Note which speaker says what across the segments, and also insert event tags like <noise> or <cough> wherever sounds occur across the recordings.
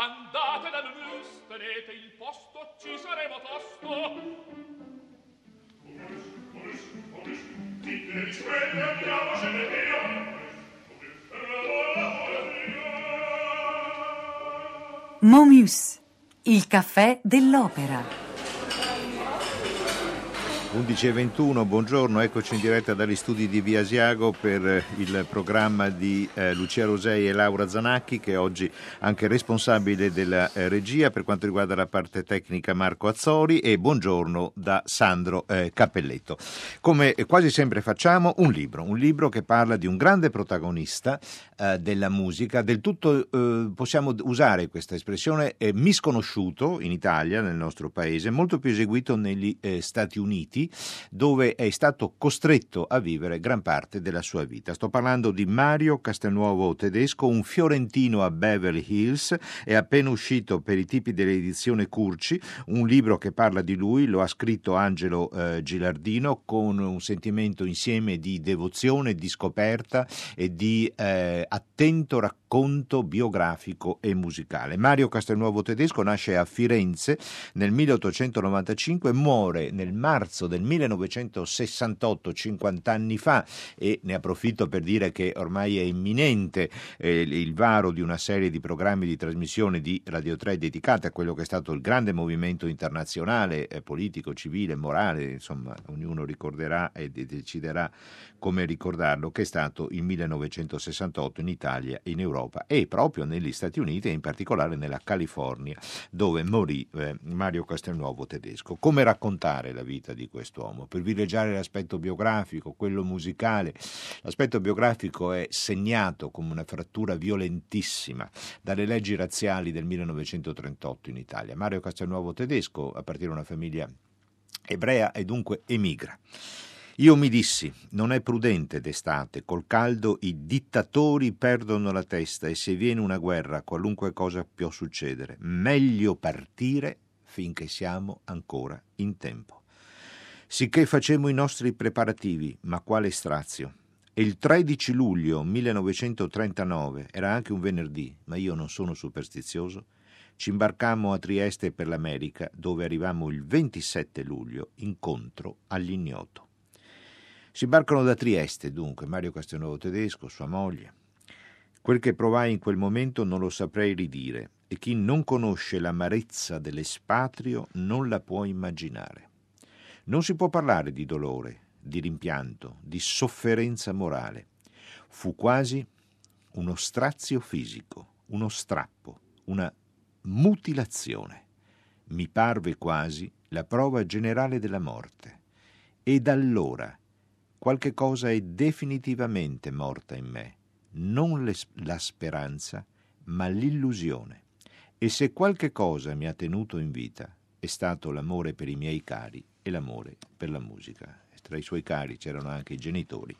Speaker 1: Andate da Mus, tenete il posto, ci saremo tosto. Dite di quelle andiamocene via.
Speaker 2: Momus, il caffè dell'opera.
Speaker 3: 11.21, buongiorno, eccoci in diretta dagli studi di Via Asiago per eh, il programma di eh, Lucia Rosei e Laura Zanacchi che è oggi anche responsabile della eh, regia per quanto riguarda la parte tecnica Marco Azzori e buongiorno da Sandro eh, Cappelletto. Come quasi sempre facciamo un libro, un libro che parla di un grande protagonista eh, della musica, del tutto eh, possiamo usare questa espressione misconosciuto in Italia, nel nostro paese, molto più eseguito negli Stati Uniti Uniti, dove è stato costretto a vivere gran parte della sua vita. Sto parlando di Mario Castelnuovo tedesco, un fiorentino a Beverly Hills, è appena uscito per i tipi dell'edizione Curci, un libro che parla di lui, lo ha scritto Angelo eh, Gilardino con un sentimento insieme di devozione, di scoperta e di eh, attento racconto biografico e musicale. Mario Castelnuovo tedesco nasce a Firenze nel 1895 e muore nel marzo del 1968, 50 anni fa, e ne approfitto per dire che ormai è imminente eh, il varo di una serie di programmi di trasmissione di Radio 3 dedicati a quello che è stato il grande movimento internazionale, eh, politico, civile, morale, insomma, ognuno ricorderà e deciderà come ricordarlo, che è stato il 1968 in Italia, in Europa e proprio negli Stati Uniti e in particolare nella California, dove morì eh, Mario Castelnuovo tedesco. Come raccontare la vita di quest'uomo? Privilegiare l'aspetto biografico, quello musicale. L'aspetto biografico è segnato come una frattura violentissima dalle leggi razziali del 1938 in Italia. Mario Castelnuovo tedesco, a partire da una famiglia ebrea, e dunque emigra. Io mi dissi, non è prudente d'estate, col caldo i dittatori perdono la testa e se viene una guerra qualunque cosa può succedere. Meglio partire finché siamo ancora in tempo. Sicché facemmo i nostri preparativi, ma quale strazio. E il 13 luglio 1939, era anche un venerdì, ma io non sono superstizioso, ci imbarcammo a Trieste per l'America, dove arrivammo il 27 luglio, incontro all'ignoto. Si imbarcano da Trieste, dunque, Mario Castelnuovo tedesco, sua moglie. Quel che provai in quel momento non lo saprei ridire, e chi non conosce l'amarezza dell'espatrio non la può immaginare. Non si può parlare di dolore, di rimpianto, di sofferenza morale. Fu quasi uno strazio fisico, uno strappo, una mutilazione. Mi parve quasi la prova generale della morte. E da allora qualche cosa è definitivamente morta in me, non le, la speranza, ma l'illusione. E se qualche cosa mi ha tenuto in vita, è stato l'amore per i miei cari e l'amore per la musica tra i suoi cari c'erano anche i genitori,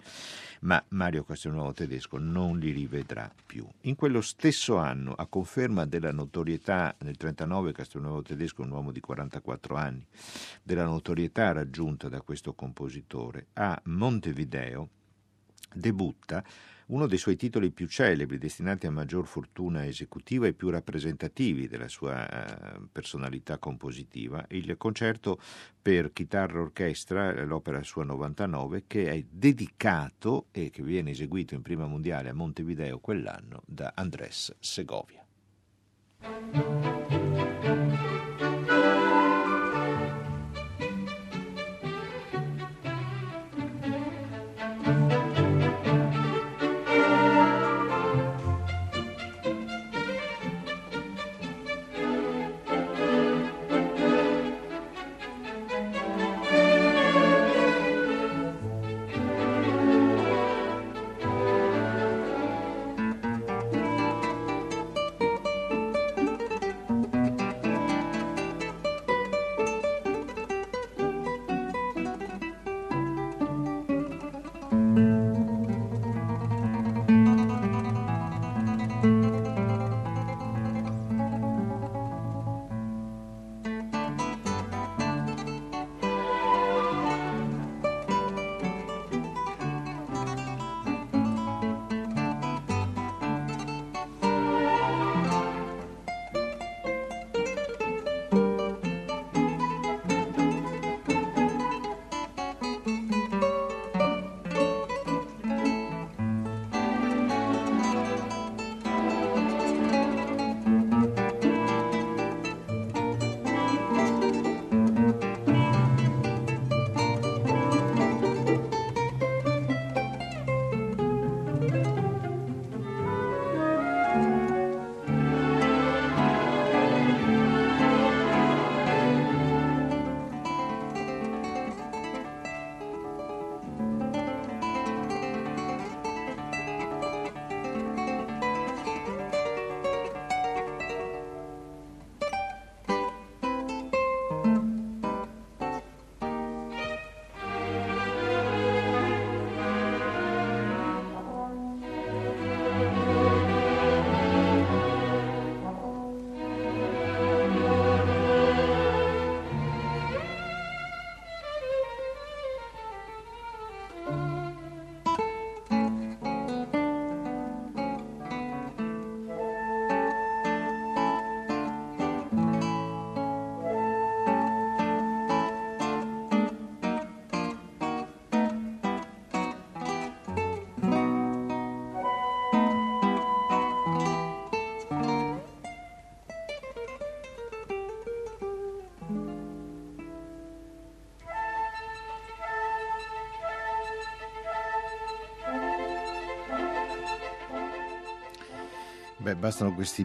Speaker 3: ma Mario Castelnuovo tedesco non li rivedrà più. In quello stesso anno, a conferma della notorietà, nel 1939 Castelnuovo tedesco, un uomo di 44 anni, della notorietà raggiunta da questo compositore, a Montevideo debutta uno dei suoi titoli più celebri, destinati a maggior fortuna esecutiva e più rappresentativi della sua eh, personalità compositiva, il concerto per chitarra orchestra, l'opera sua 99, che è dedicato e che viene eseguito in prima mondiale a Montevideo quell'anno da Andrés Segovia. Beh, bastano questi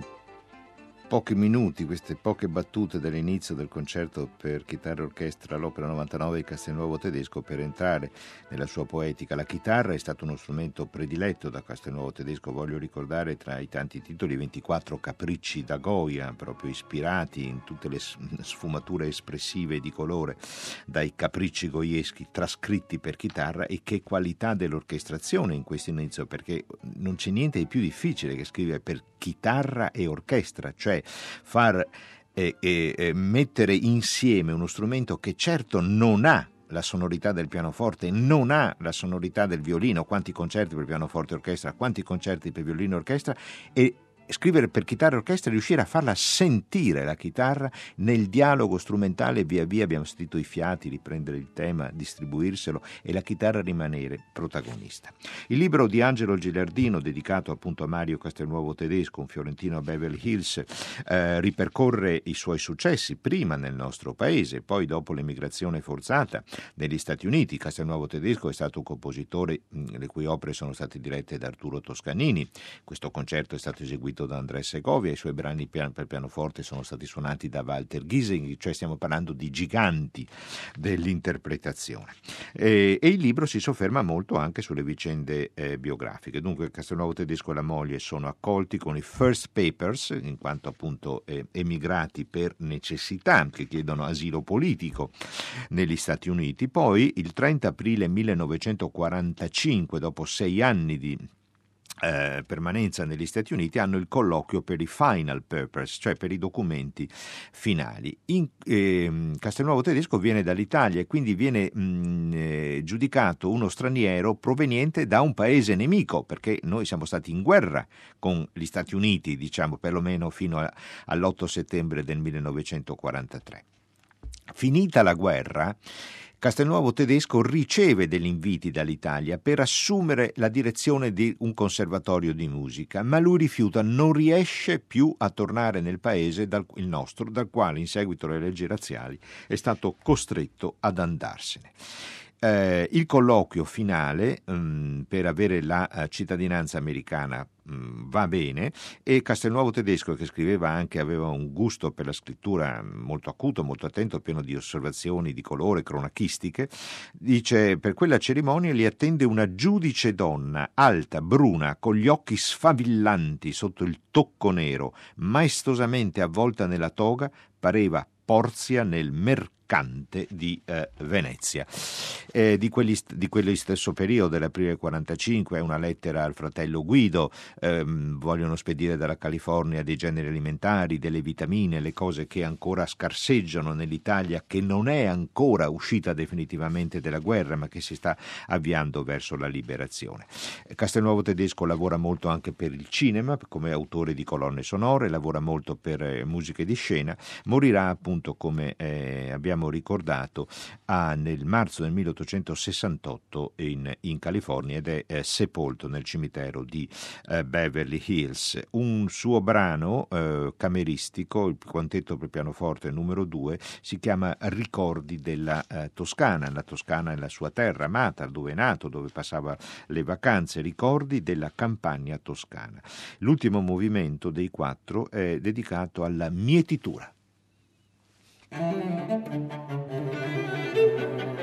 Speaker 3: pochi minuti, queste poche battute dall'inizio del concerto per chitarra e orchestra all'Opera 99 di Castelnuovo Tedesco per entrare nella sua poetica. La chitarra è stato uno strumento prediletto da Castelnuovo Tedesco, voglio ricordare tra i tanti titoli 24 capricci da Goya, proprio ispirati in tutte le sfumature espressive di colore dai capricci goieschi trascritti per chitarra e che qualità dell'orchestrazione in questo inizio, perché non c'è niente di più difficile che scrivere per chitarra e orchestra, cioè cioè far eh, eh, mettere insieme uno strumento che certo non ha la sonorità del pianoforte, non ha la sonorità del violino, quanti concerti per pianoforte e orchestra, quanti concerti per violino e orchestra e scrivere per chitarra e orchestra e riuscire a farla sentire la chitarra nel dialogo strumentale via via abbiamo sentito i fiati riprendere il tema, distribuirselo e la chitarra rimanere protagonista. Il libro di Angelo Gilardino dedicato appunto a Mario Castelnuovo Tedesco, un fiorentino a Beverly Hills, eh, ripercorre i suoi successi prima nel nostro paese, poi dopo l'emigrazione forzata negli Stati Uniti. Castelnuovo Tedesco è stato un compositore le cui opere sono state dirette da Arturo Toscanini. Questo concerto è stato eseguito scritto da Andrea Segovia, i suoi brani per pianoforte sono stati suonati da Walter Giesing, cioè stiamo parlando di giganti dell'interpretazione. E, e il libro si sofferma molto anche sulle vicende eh, biografiche. Dunque Castelnuovo Tedesco e la moglie sono accolti con i first papers, in quanto appunto eh, emigrati per necessità, che chiedono asilo politico negli Stati Uniti. Poi il 30 aprile 1945, dopo sei anni di eh, permanenza negli Stati Uniti hanno il colloquio per i final purpose, cioè per i documenti finali. In, eh, Castelnuovo Tedesco viene dall'Italia e quindi viene mh, mm, eh, giudicato uno straniero proveniente da un paese nemico, perché noi siamo stati in guerra con gli Stati Uniti, diciamo perlomeno fino a, all'8 settembre del 1943. Finita la guerra, Castelnuovo tedesco riceve degli inviti dall'Italia per assumere la direzione di un conservatorio di musica, ma lui rifiuta, non riesce più a tornare nel paese, dal, il nostro, dal quale in seguito alle leggi razziali è stato costretto ad andarsene. Eh, il colloquio finale mh, mm, per avere la uh, cittadinanza americana Mm, va bene e Castelnuovo Tedesco che scriveva anche aveva un gusto per la scrittura molto acuto, molto attento, pieno di osservazioni di colore cronachistiche dice per quella cerimonia li attende una giudice donna alta, bruna, con gli occhi sfavillanti sotto il tocco nero, maestosamente avvolta nella toga, pareva Porzia nel mercato mercante di eh, Venezia. Eh, di, quelli, di quello stesso periodo, dell'aprile 45, è una lettera al fratello Guido, ehm, vogliono spedire dalla California dei generi alimentari, delle vitamine, le cose che ancora scarseggiano nell'Italia, che non è ancora uscita definitivamente dalla guerra, ma che si sta avviando verso la liberazione. Castelnuovo Tedesco lavora molto anche per il cinema, come autore di colonne sonore, lavora molto per eh, musiche di scena, morirà appunto come eh, abbiamo abbiamo ricordato, ha nel marzo del 1868 in, in California ed è eh, sepolto nel cimitero di eh, Beverly Hills. Un suo brano eh, cameristico, il quintetto per pianoforte numero 2, si chiama Ricordi della eh, Toscana. La Toscana è la sua terra amata, dove è nato, dove passava le vacanze, ricordi della campagna toscana. L'ultimo movimento dei quattro è dedicato alla mietitura. Thank you.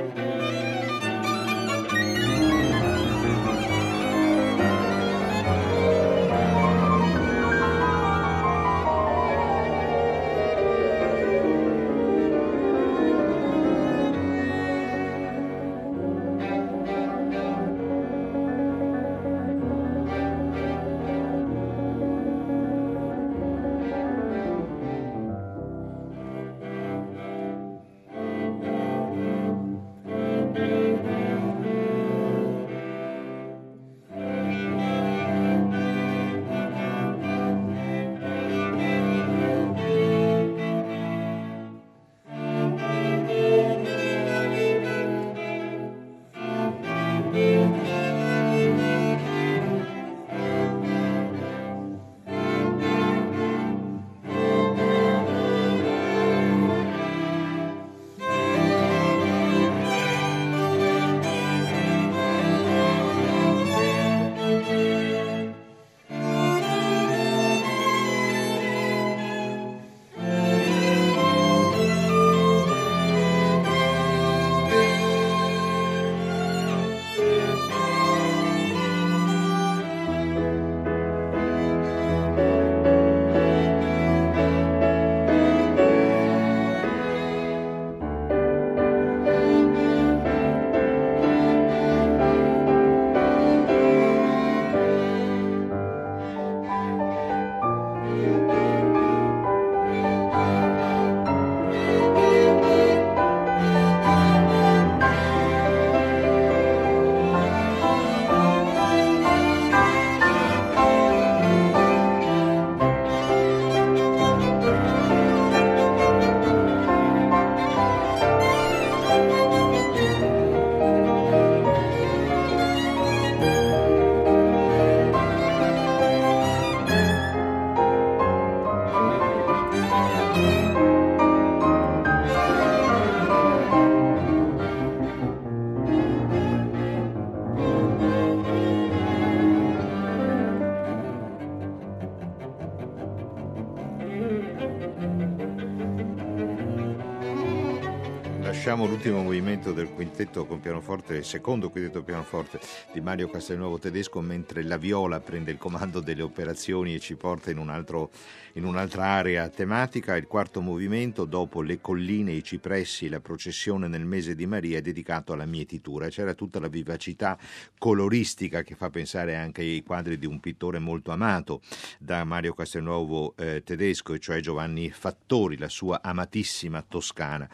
Speaker 3: Lasciamo l'ultimo movimento del quintetto con pianoforte, il secondo quintetto pianoforte di Mario Castelnuovo tedesco, mentre la viola prende il comando delle operazioni e ci porta in, un altro, in un'altra area tematica. Il quarto movimento, dopo le colline, i cipressi, la processione nel mese di Maria, è dedicato alla mietitura. C'era tutta la vivacità coloristica che fa pensare anche ai quadri di un pittore molto amato da Mario Castelnuovo eh, tedesco, e cioè Giovanni Fattori, la sua amatissima Toscana.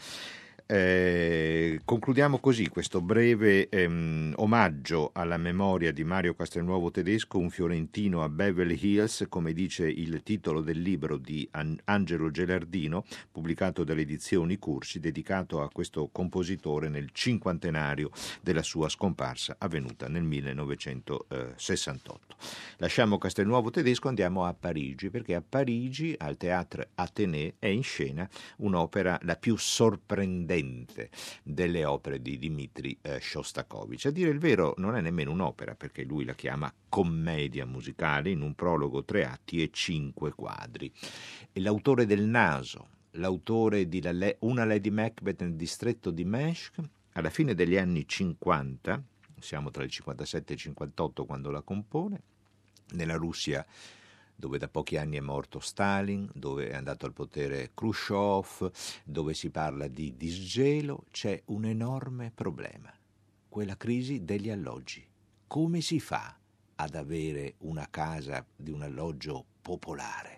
Speaker 3: Eh, concludiamo così questo breve ehm, omaggio alla memoria di Mario Castelnuovo Tedesco, un fiorentino a Beverly Hills, come dice il titolo del libro di An- Angelo Gelardino, pubblicato dalle edizioni Cursi, dedicato a questo compositore nel cinquantenario della sua scomparsa avvenuta nel 1968. Lasciamo Castelnuovo Tedesco, andiamo a Parigi, perché a Parigi, al Théâtre Athénée, è in scena un'opera la più sorprendente potente delle opere di Dmitri eh, Shostakovich. A dire il vero non è nemmeno un'opera perché lui la chiama commedia musicale in un prologo tre atti e cinque quadri. E l'autore del Naso, l'autore di la, Una Lady Macbeth nel distretto di Meshk, alla fine degli anni 50, siamo tra il 57 e il 58 quando la compone, nella Russia dove da pochi anni è morto Stalin, dove è andato al potere Khrushchev, dove si parla di disgelo, c'è un enorme problema, quella crisi degli alloggi. Come si fa ad avere una casa di un alloggio popolare?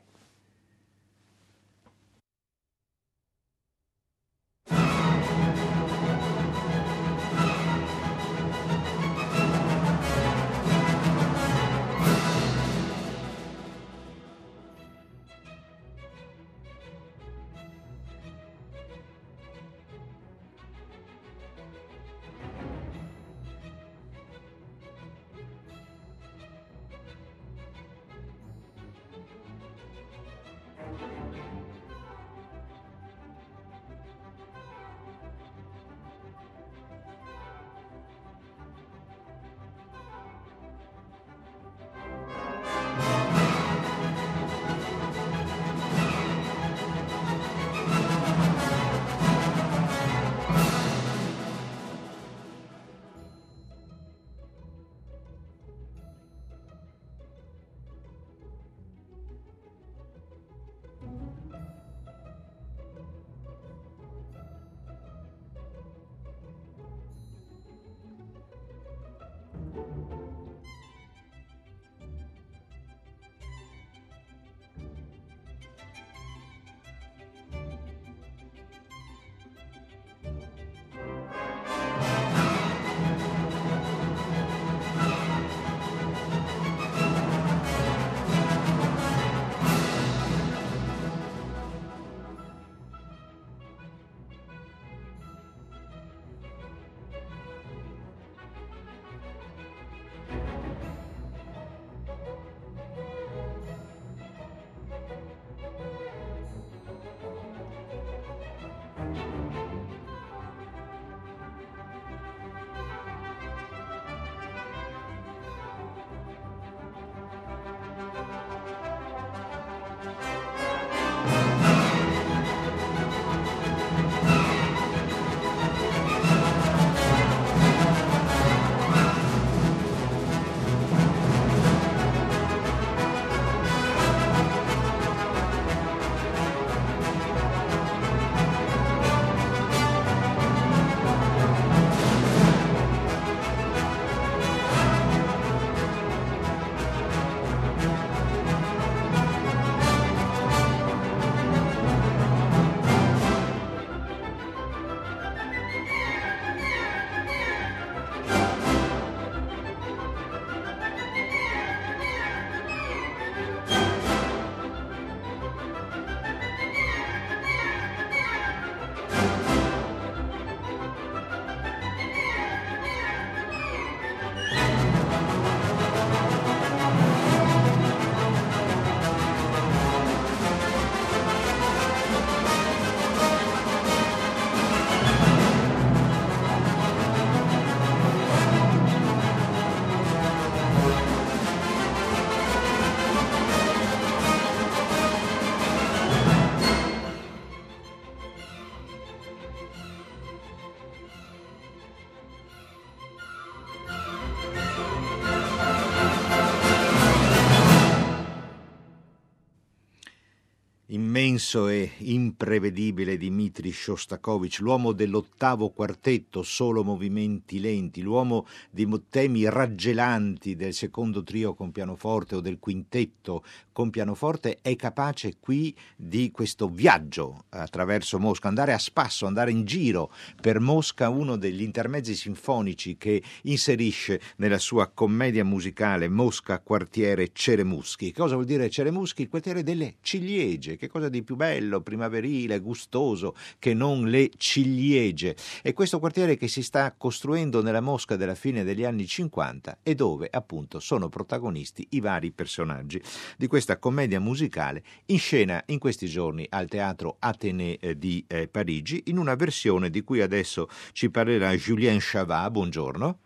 Speaker 3: L'immenso e imprevedibile Dmitri Shostakovich, l'uomo dell'ottavo quartetto, solo movimenti lenti, l'uomo di temi raggelanti del secondo trio con pianoforte o del quintetto con pianoforte, è capace qui di questo viaggio attraverso Mosca, andare a spasso, andare in giro per Mosca, uno degli intermezzi sinfonici che inserisce nella sua commedia musicale Mosca, quartiere Ceremuschi. Cosa vuol dire Ceremuschi? Il quartiere delle ciliegie. Che cosa di più bello, primaverile, gustoso che non le ciliegie? E questo quartiere che si sta costruendo nella Mosca della fine degli anni 50 e dove appunto sono protagonisti i vari personaggi di questa commedia musicale in scena in questi giorni al Teatro Athénée eh, di eh, Parigi in una versione di cui adesso ci parlerà Julien Chavat. Buongiorno.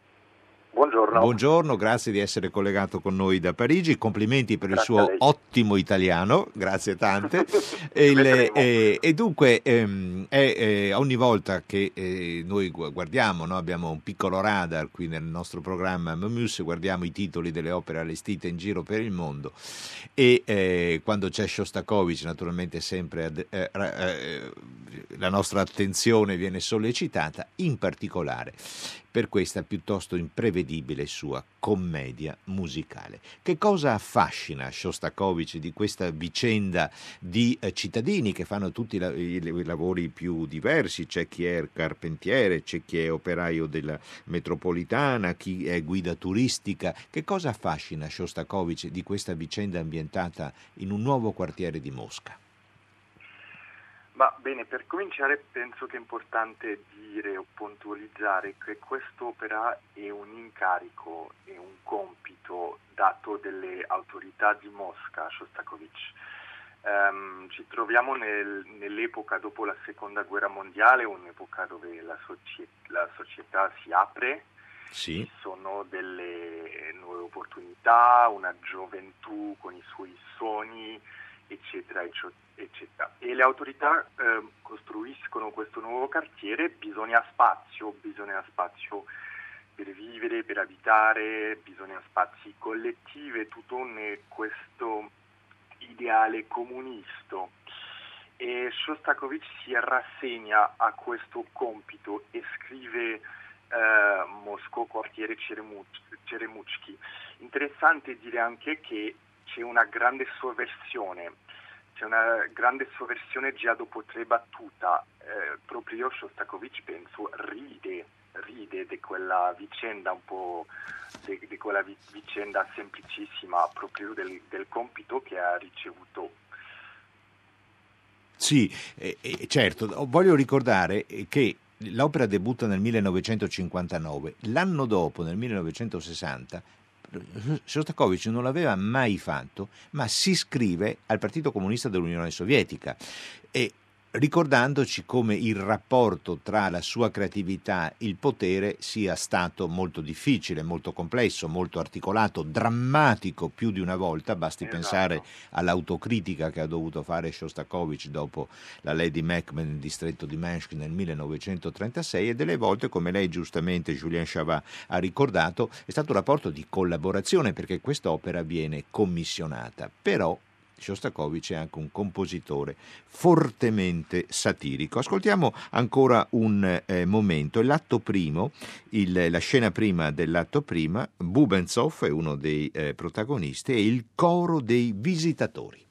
Speaker 4: Buongiorno.
Speaker 3: Buongiorno, grazie di essere collegato con noi da Parigi, complimenti per grazie il suo ottimo italiano, grazie tante. <laughs> e, il, e, e, dunque ehm, è, è, ogni volta che eh, noi guardiamo, no? abbiamo un piccolo radar qui nel nostro programma Momus, guardiamo i titoli delle opere allestite in giro per il mondo e eh, quando c'è Shostakovich naturalmente sempre eh, eh, la nostra attenzione viene sollecitata, in particolare per questa piuttosto imprevedibile sua commedia musicale. Che cosa affascina Shostakovich di questa vicenda di eh, cittadini che fanno tutti i, lavori più diversi? C'è chi è carpentiere, c'è chi è operaio della metropolitana, chi è guida turistica. Che cosa affascina Shostakovich di questa vicenda ambientata in un nuovo quartiere di Mosca?
Speaker 4: Ma bene, per cominciare penso che è importante dire o puntualizzare che quest'opera è un incarico, è un compito dato dalle autorità di Mosca a Shostakovich. Um, ci troviamo nel, nell'epoca dopo la seconda guerra mondiale, un'epoca dove la, socie- la società si apre,
Speaker 3: sì.
Speaker 4: ci sono delle nuove opportunità, una gioventù con i suoi sogni, eccetera, eccetera. E le autorità eh, costruiscono questo nuovo quartiere, bisogna spazio, bisogna spazio per vivere, per abitare, bisogna spazi collettivi, tutto in questo ideale comunista. E Shostakovich si rassegna a questo compito e scrive eh, Mosco, quartiere Ceremuchki. Interessante dire anche che c'è una grande sovversione, c'è una grande sovversione già dopo tre battute. Eh, proprio Shostakovich, penso, ride, ride di quella vicenda un po', di, quella vicenda semplicissima proprio del, del compito che ha ricevuto
Speaker 3: sì, eh, eh, certo, voglio ricordare che l'opera debutta nel 1959, l'anno dopo, nel 1960, Shostakovich non l'aveva mai fatto, ma si iscrive al Partito Comunista dell'Unione Sovietica. E ricordandoci come il rapporto tra la sua creatività e il potere sia stato molto difficile, molto complesso, molto articolato, drammatico più di una volta, basti esatto. pensare all'autocritica che ha dovuto fare Shostakovich dopo la Lady Macbeth nel distretto di Mensk nel 1936 e delle volte, come lei giustamente Julien Chavat ha ricordato, è stato un rapporto di collaborazione perché quest'opera viene commissionata, però Shostakovich è anche un compositore fortemente satirico. Ascoltiamo ancora un eh, momento, l'atto primo, il, la scena prima dell'atto prima, Bubenzov è uno dei eh, protagonisti e il coro dei visitatori.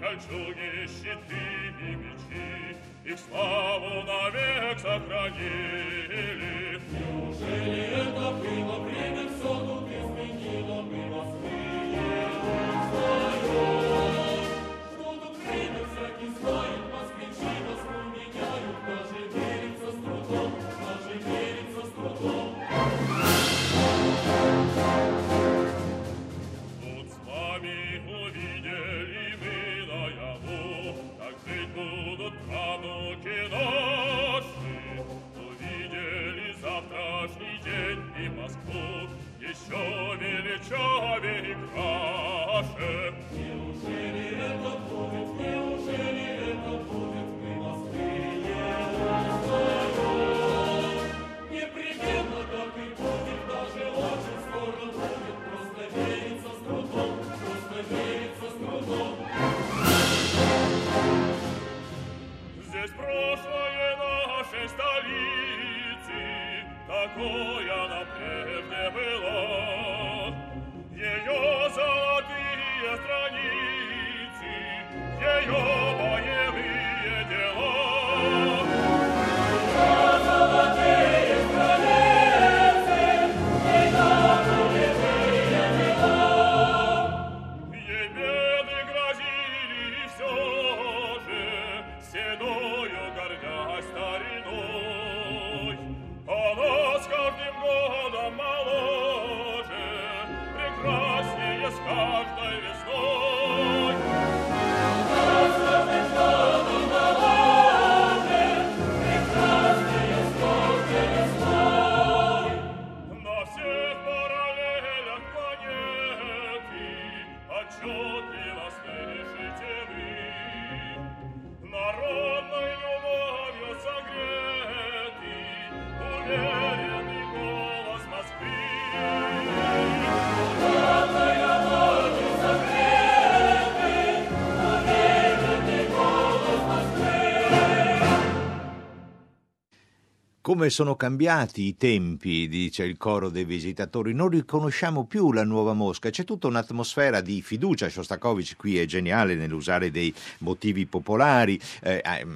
Speaker 1: Кольчуги, щиты и мечи, их славу навек сохранили. Неужели это было время, все величавее и краше. Неужели это будет, неужели это будет, мы мостые узнаем? Непременно так и будет, даже очень скоро будет, просто верится с трудом, просто верится с трудом. Здесь прошлое нашей столицы, такой она прежде была. Ее золотые страницы Ее боевые
Speaker 3: Come sono cambiati i tempi, dice il coro dei visitatori, non riconosciamo più la nuova Mosca, c'è tutta un'atmosfera di fiducia, Shostakovich qui è geniale nell'usare dei motivi popolari, eh, eh,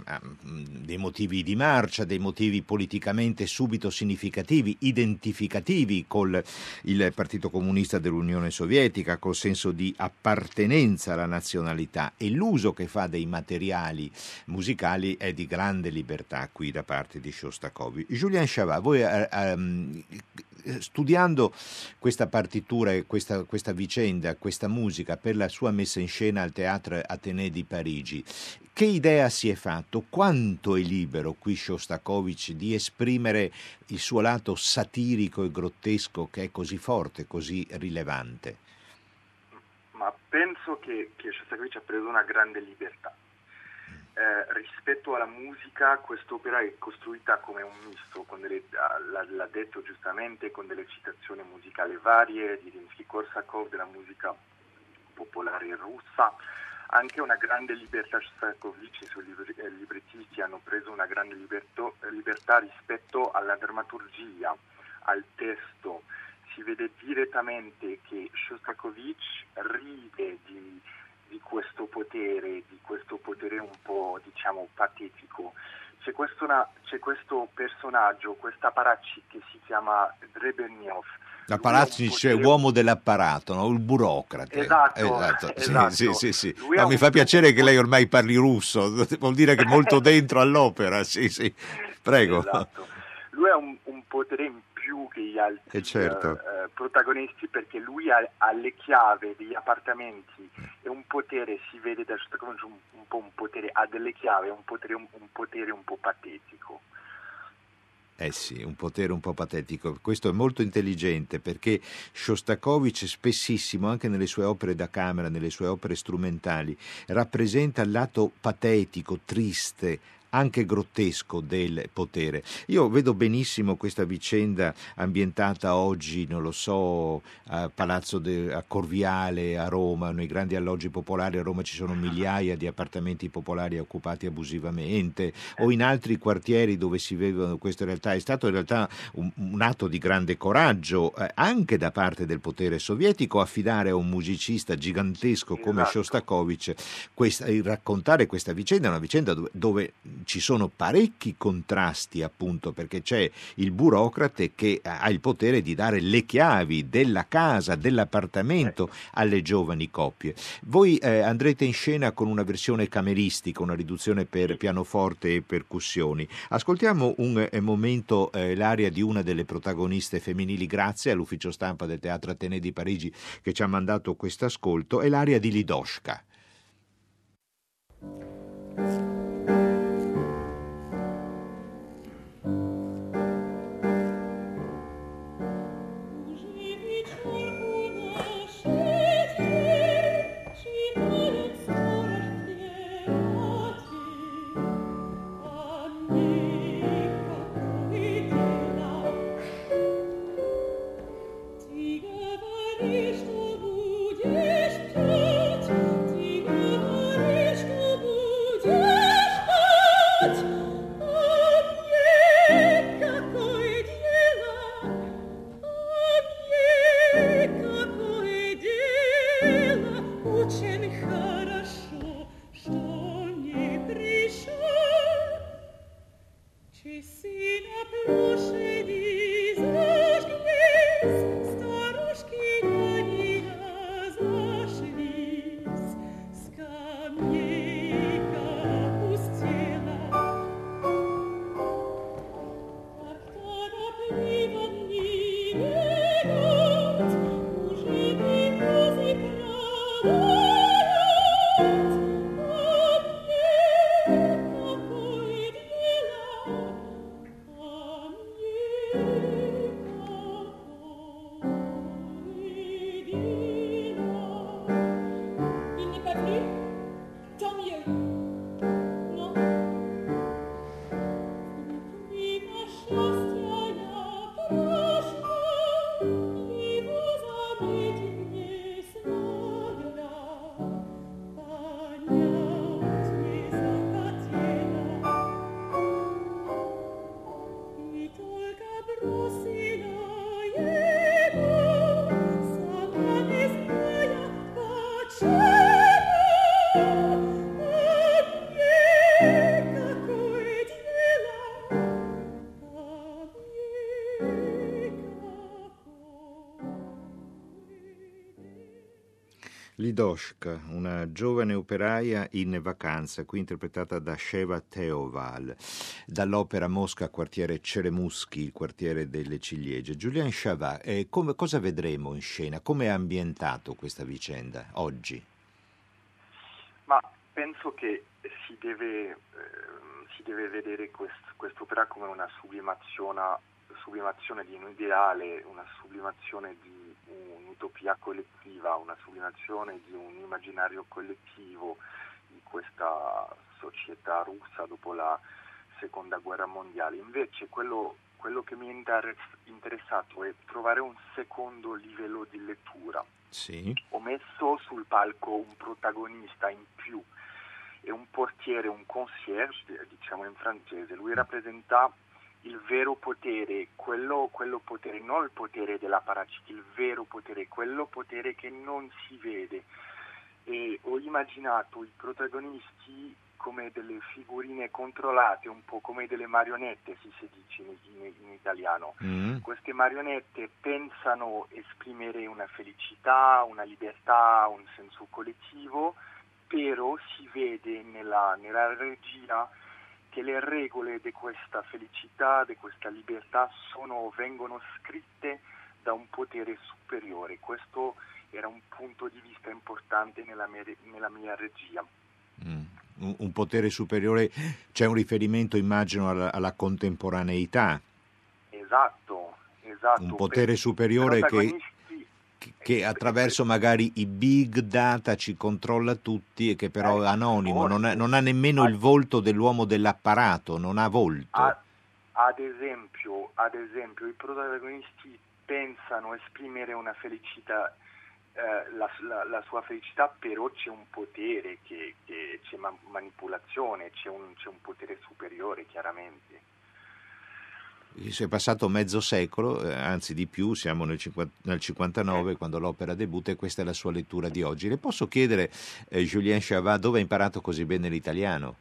Speaker 3: dei motivi di marcia, dei motivi politicamente subito significativi, identificativi col il Partito Comunista dell'Unione Sovietica, col senso di appartenenza alla nazionalità. E l'uso che fa dei materiali musicali è di grande libertà qui da parte di Shostakovich. Julien Chavat, voi ehm, studiando questa partitura e questa, questa vicenda, questa musica per la sua messa in scena al Teatro Athénée di Parigi, che idea si è fatto? Quanto è libero qui Shostakovich di esprimere il suo lato satirico e grottesco che è così forte, così rilevante?
Speaker 4: Ma penso che, che Shostakovich ha preso una grande libertà. Eh, rispetto alla musica, quest'opera è costruita come un misto, delle, l'ha, l'ha, detto giustamente, con delle citazioni musicali varie di Rimsky-Korsakov, della musica popolare russa, anche una grande libertà Shostakovich e i suoi librettisti hanno preso una grande libertà, libertà rispetto alla drammaturgia, al testo. Si vede direttamente che Shostakovich ride di di questo potere, di questo potere un po' diciamo patetico. C'è questo, una, c'è questo personaggio, questa Paracci che si chiama Dreberniov.
Speaker 3: La Paracci potere... uomo dell'apparato, no? il burocrate.
Speaker 4: Esatto, esatto. <laughs>
Speaker 3: esatto. Sì, sì, sì, no, mi fa piacere che lei ormai parli russo, <laughs> vuol dire che è molto <laughs> dentro all'opera, sì, sì. Prego.
Speaker 4: Esatto. Lui ha un, un potere più che gli altri
Speaker 3: certo.
Speaker 4: uh, protagonisti perché lui ha, ha, le chiavi degli appartamenti e un potere, si vede da un, un po' un potere, ha delle chiavi, un potere un, un potere un po' patetico.
Speaker 3: Eh sì, un potere un po' patetico. Questo è molto intelligente perché Shostakovich spessissimo, anche nelle sue opere da camera, nelle sue opere strumentali, rappresenta il lato patetico, triste, anche grottesco del potere. Io vedo benissimo questa vicenda ambientata oggi, non lo so, a Palazzo de, a Corviale a Roma, nei grandi alloggi popolari a Roma ci sono migliaia di appartamenti popolari occupati abusivamente o in altri quartieri dove si vedono queste realtà. È stato in realtà un, un atto di grande coraggio eh, anche da parte del potere sovietico affidare a un musicista gigantesco come
Speaker 4: esatto.
Speaker 3: Shostakovich questa, raccontare questa vicenda, una vicenda dove, dove ci sono parecchi contrasti appunto perché c'è il burocrate che ha il potere di dare le chiavi della casa, dell'appartamento alle giovani coppie. Voi eh, andrete in scena con una versione cameristica, una riduzione per pianoforte e percussioni. Ascoltiamo un eh, momento eh, l'aria di una delle protagoniste femminili grazie all'ufficio stampa del Teatro Atene di Parigi che ci ha mandato questo ascolto, è l'aria di Lidoshka.
Speaker 5: Mm-hmm. <laughs>
Speaker 3: Lidoshka, una giovane operaia in vacanza, qui interpretata da Sheva Teoval, dall'opera Mosca, quartiere Ceremuschi, il quartiere delle ciliegie. Julian Chavat, eh, cosa vedremo in scena? Come è ambientato questa vicenda oggi?
Speaker 4: Ma penso che si deve, eh, si deve vedere quest, quest'opera come una sublimazione, sublimazione di un ideale, una sublimazione di un'utopia collettiva, una sublimazione di un immaginario collettivo di questa società russa dopo la seconda guerra mondiale. Invece quello, quello che mi è interessato è trovare un secondo livello di lettura.
Speaker 3: Sì.
Speaker 4: Ho messo sul palco un protagonista in più e un portiere, un concierge, diciamo in francese. Lui rappresenta il vero potere, quello, quello potere, non il potere della paracit, il vero potere, quello potere che non si vede. E ho immaginato i protagonisti come delle figurine controllate, un po' come delle marionette, si, si dice in, in, in italiano. Mm. Queste marionette pensano esprimere una felicità, una libertà, un senso collettivo, però si vede nella, nella regia che le regole di questa felicità, di questa libertà sono, vengono scritte da un potere superiore. Questo era un punto di vista importante nella mia, nella mia regia.
Speaker 3: Mm. Un, un, potere superiore, c'è un riferimento immagino alla, alla contemporaneità.
Speaker 4: Esatto, esatto.
Speaker 3: Un potere per, superiore che che attraverso magari i big data ci controlla tutti e che però è anonimo, non ha, non ha nemmeno il volto dell'uomo dell'apparato, non ha volto.
Speaker 4: Ad esempio, ad esempio i protagonisti pensano esprimere una felicità, eh, la, la, la, sua felicità, però c'è un potere, che, che c'è manipolazione, c'è un, c'è un potere superiore chiaramente
Speaker 3: è passato mezzo secolo, eh, anzi di più, siamo nel, 50, nel 59 quando l'opera debutta e questa è la sua lettura di oggi. Le posso chiedere, eh, Julien Chavat, dove ha imparato così bene l'italiano?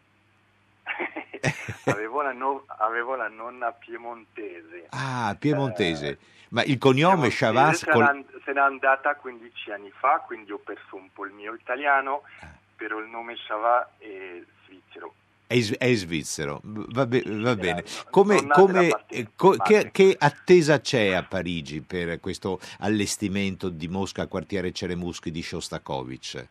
Speaker 3: <laughs>
Speaker 4: avevo, la no, avevo, la nonna piemontese.
Speaker 3: Ah, piemontese. Eh, Ma il cognome Chavat...
Speaker 4: Se, col... se n'è andata 15 anni fa, quindi ho perso un po' il mio italiano, ah. però il nome Chavat è svizzero.
Speaker 3: È, è svizzero, va, be- va bene. Come, come, co- che, che, attesa c'è a Parigi per questo allestimento di Mosca al quartiere Ceremuschi di Shostakovich?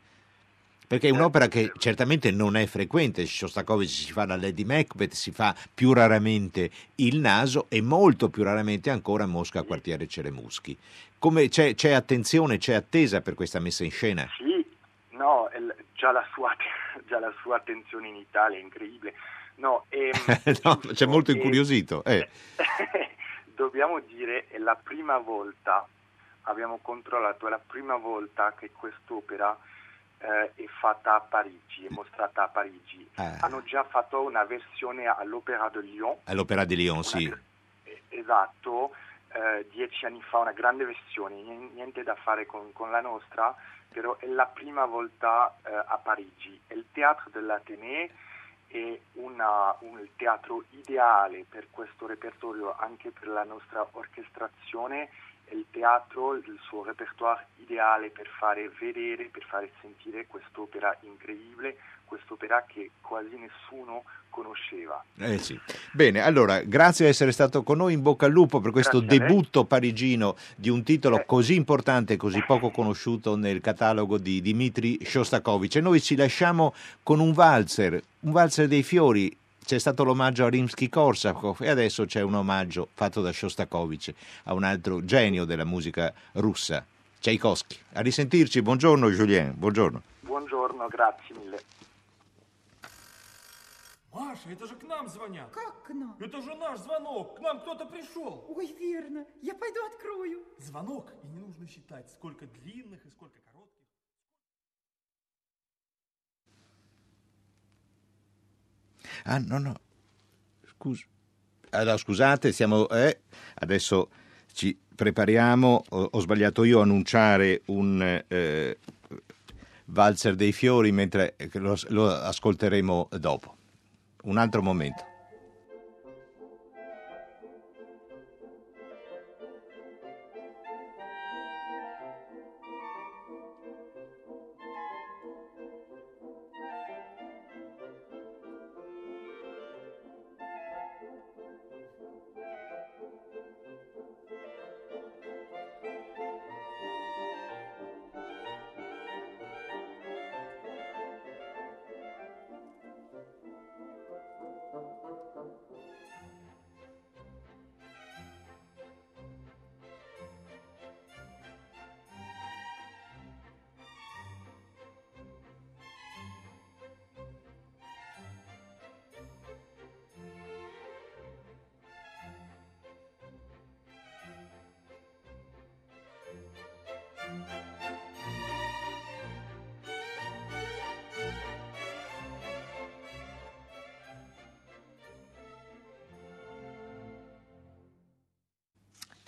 Speaker 3: Perché è un'opera che certamente non è frequente, Shostakovich si fa la Lady Macbeth, si fa più raramente il naso e molto più raramente ancora Mosca al quartiere Ceremuschi. Come c'è, c'è attenzione, c'è attesa per questa messa in scena?
Speaker 4: Sì, no, già la sua <laughs> già la sua attenzione in Italia è incredibile. No, ehm, <laughs>
Speaker 3: no c'è molto incuriosito. Eh. <laughs>
Speaker 4: dobbiamo dire, è la prima volta, abbiamo controllato, è la prima volta che quest'opera eh, è fatta a Parigi, è mostrata a Parigi.
Speaker 3: Ah.
Speaker 4: Hanno già fatto una versione all'Opera de Lyon.
Speaker 3: All'Opera di Lyon,
Speaker 4: una
Speaker 3: sì.
Speaker 4: eh, Esatto, eh, dieci anni fa, una grande versione, nien- niente da fare con, con la nostra, però è la prima volta eh, a Parigi. Il Teatro dell'Atene è una- un teatro ideale per questo repertorio, anche per la nostra orchestrazione, è il teatro, il suo repertoire ideale per fare vedere, per fare sentire quest'opera incredibile, quest'opera che quasi nessuno conosceva.
Speaker 3: Eh sì. Bene, allora, grazie di essere stato con noi, in bocca al lupo per questo
Speaker 4: Grazie
Speaker 3: debutto parigino di un titolo
Speaker 4: Eh.
Speaker 3: così importante e così poco conosciuto nel catalogo di Dmitri Shostakovich. E noi ci lasciamo con un valzer, un valzer dei fiori C'è stato l'omaggio a Rimsky-Korsakov e adesso c'è un omaggio fatto da Shostakovich a un altro genio della musica russa, Tchaikovsky. A risentirci, buongiorno Julien, buongiorno.
Speaker 4: Buongiorno, grazie mille.
Speaker 1: Маша, это же к нам звонят.
Speaker 5: Как к нам?
Speaker 1: Это же наш звонок. К нам кто-то пришел.
Speaker 5: Ой, верно. Я пойду открою.
Speaker 1: Звонок, и не нужно считать, сколько длинных и сколько
Speaker 3: Ah, no, no. Scusa. Allora, scusate, siamo. eh, adesso ci prepariamo. Ho, ho sbagliato io a annunciare un eh, valzer dei fiori, mentre lo, lo ascolteremo dopo. Un altro momento.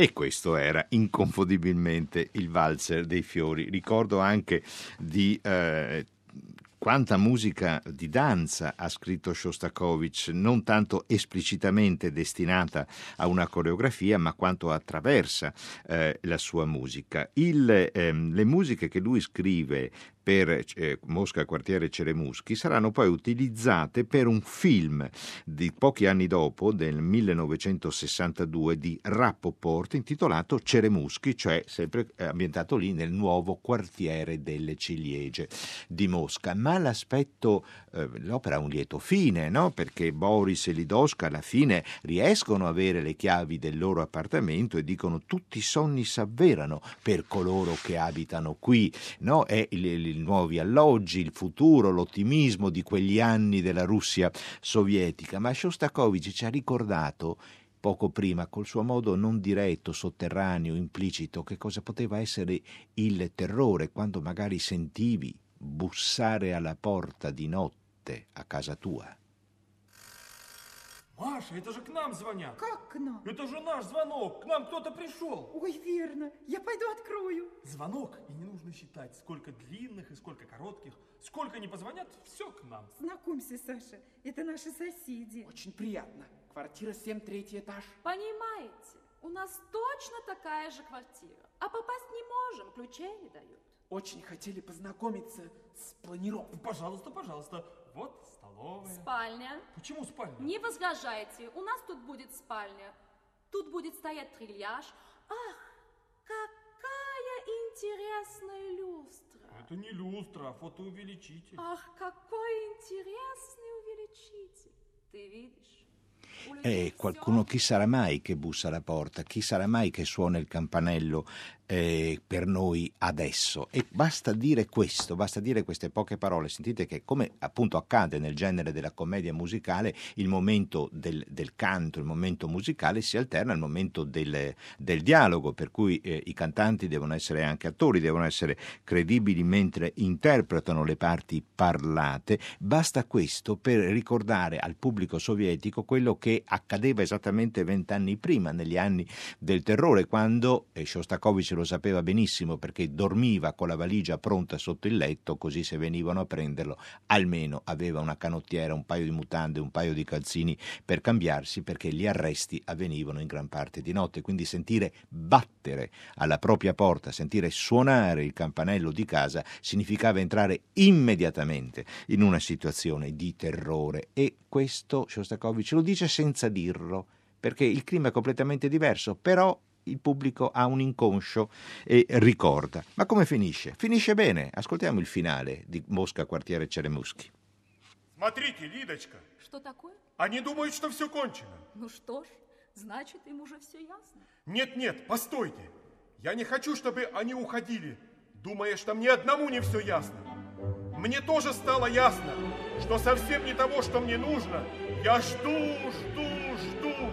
Speaker 3: E questo era inconfondibilmente il valzer dei fiori. Ricordo anche di eh, quanta musica di danza ha scritto Shostakovich, non tanto esplicitamente destinata a una coreografia, ma quanto attraversa eh, la sua musica. Il, ehm, le musiche che lui scrive per eh, Mosca Quartiere Ceremuschi saranno poi utilizzate per un film di pochi anni dopo, del 1962, di Rappoport intitolato Ceremuschi, cioè sempre eh, ambientato lì nel nuovo quartiere delle ciliegie di Mosca. Ma l'aspetto, eh, l'opera ha un lieto fine, no? perché Boris e Lidoska alla fine riescono a avere le chiavi del loro appartamento e dicono tutti i sonni s'avverano per coloro che abitano qui, no? È il, il nuovi alloggi, il futuro, l'ottimismo di quegli anni della Russia sovietica, ma Shostakovich ci ha ricordato poco prima, col suo modo non diretto, sotterraneo, implicito, che cosa poteva essere il terrore quando magari sentivi bussare alla porta di notte a casa tua.
Speaker 1: Маша, это же к нам звонят.
Speaker 5: Как к нам?
Speaker 1: Это же наш звонок. К нам кто-то пришел.
Speaker 5: Ой, верно. Я пойду открою.
Speaker 1: Звонок, и не нужно считать, сколько длинных и сколько коротких. Сколько не позвонят, все к нам.
Speaker 5: Знакомься, Саша. Это наши соседи.
Speaker 6: Очень приятно. Квартира 7, третий этаж.
Speaker 7: Понимаете, у нас точно такая же квартира. А попасть не можем, ключей не дают.
Speaker 6: Очень хотели познакомиться с планировкой.
Speaker 1: Пожалуйста, пожалуйста. Вот столовая.
Speaker 7: Спальня.
Speaker 1: Почему спальня?
Speaker 7: Не возражайте, у нас тут будет спальня. Тут будет стоять трильяж. Ах, какая интересная люстра.
Speaker 1: Это не люстра, а фотоувеличитель.
Speaker 7: Ах, какой интересный увеличитель. Ты видишь?
Speaker 3: E qualcuno, chi sarà mai che bussa alla porta? Chi sarà mai che suona il campanello? Eh, per noi adesso. E basta dire questo, basta dire queste poche parole. Sentite che, come appunto accade nel genere della commedia musicale, il momento del, del canto, il momento musicale si alterna al momento del, del dialogo, per cui eh, i cantanti devono essere anche attori, devono essere credibili mentre interpretano le parti parlate. Basta questo per ricordare al pubblico sovietico quello che accadeva esattamente vent'anni prima, negli anni del terrore, quando e Shostakovich lo sapeva benissimo perché dormiva con la valigia pronta sotto il letto, così se venivano a prenderlo almeno aveva una canottiera, un paio di mutande, un paio di calzini per cambiarsi perché gli arresti avvenivano in gran parte di notte, quindi sentire battere alla propria porta, sentire suonare il campanello di casa significava entrare immediatamente in una situazione di terrore. E questo Shostakovich lo dice senza dirlo perché il clima è completamente diverso, però il pubblico ha un inconscio e ricorda. Ma come finisce? Finisce bene. Ascoltiamo il finale di Mosca, quartiere Ceremuschi.
Speaker 1: Смотрите, Лидочка,
Speaker 7: Что такое?
Speaker 1: они думают, что все кончено.
Speaker 7: Ну что ж, значит, им уже все ясно.
Speaker 1: Нет-нет, постойте. Я не хочу, чтобы они уходили, думая, что мне одному не все ясно. Мне тоже стало ясно, что совсем не того, что мне нужно. Я жду, жду, жду.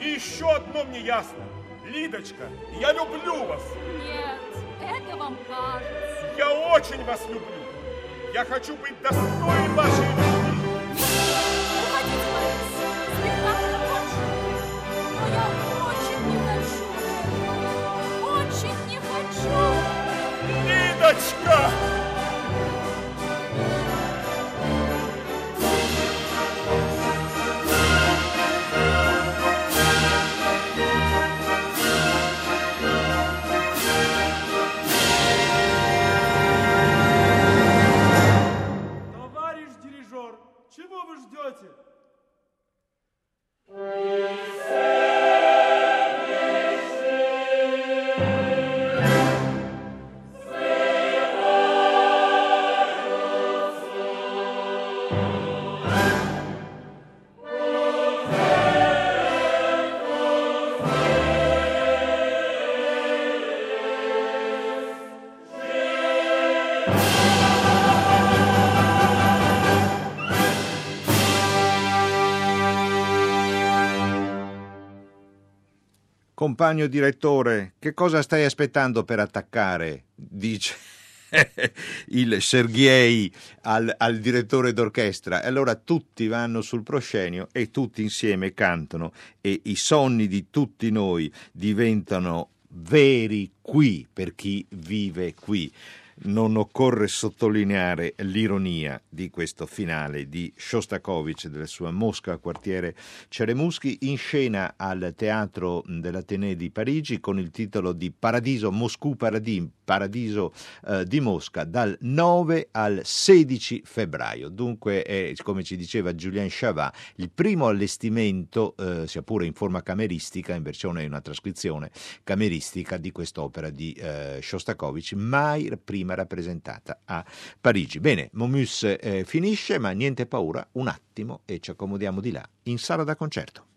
Speaker 1: И еще одно мне ясно. Лидочка, я люблю вас.
Speaker 7: Нет, это вам кажется.
Speaker 1: Я очень вас люблю. Я хочу быть достоин вашей
Speaker 3: Compagno direttore, che cosa stai aspettando per attaccare? dice <laughs> il Sergei al, al direttore d'orchestra. E allora tutti vanno sul proscenio e tutti insieme cantano e i sogni di tutti noi diventano veri qui per chi vive qui. Non occorre sottolineare l'ironia di questo finale di Shostakovich della sua Mosca quartiere Ceremuschi in scena al Teatro dell'Ateneo di Parigi con il titolo di Paradiso Moscou Paradis, Paradiso eh, di Mosca dal 9 al 16 febbraio. Dunque è, come ci diceva Julien Chavat, il primo allestimento, eh, sia pure in forma cameristica, in versione una trascrizione cameristica di quest'opera di eh, Shostakovich, mai prima rappresentata a Parigi. Bene, Momus eh, finisce, ma niente paura, un attimo e ci accomodiamo di là, in sala da concerto.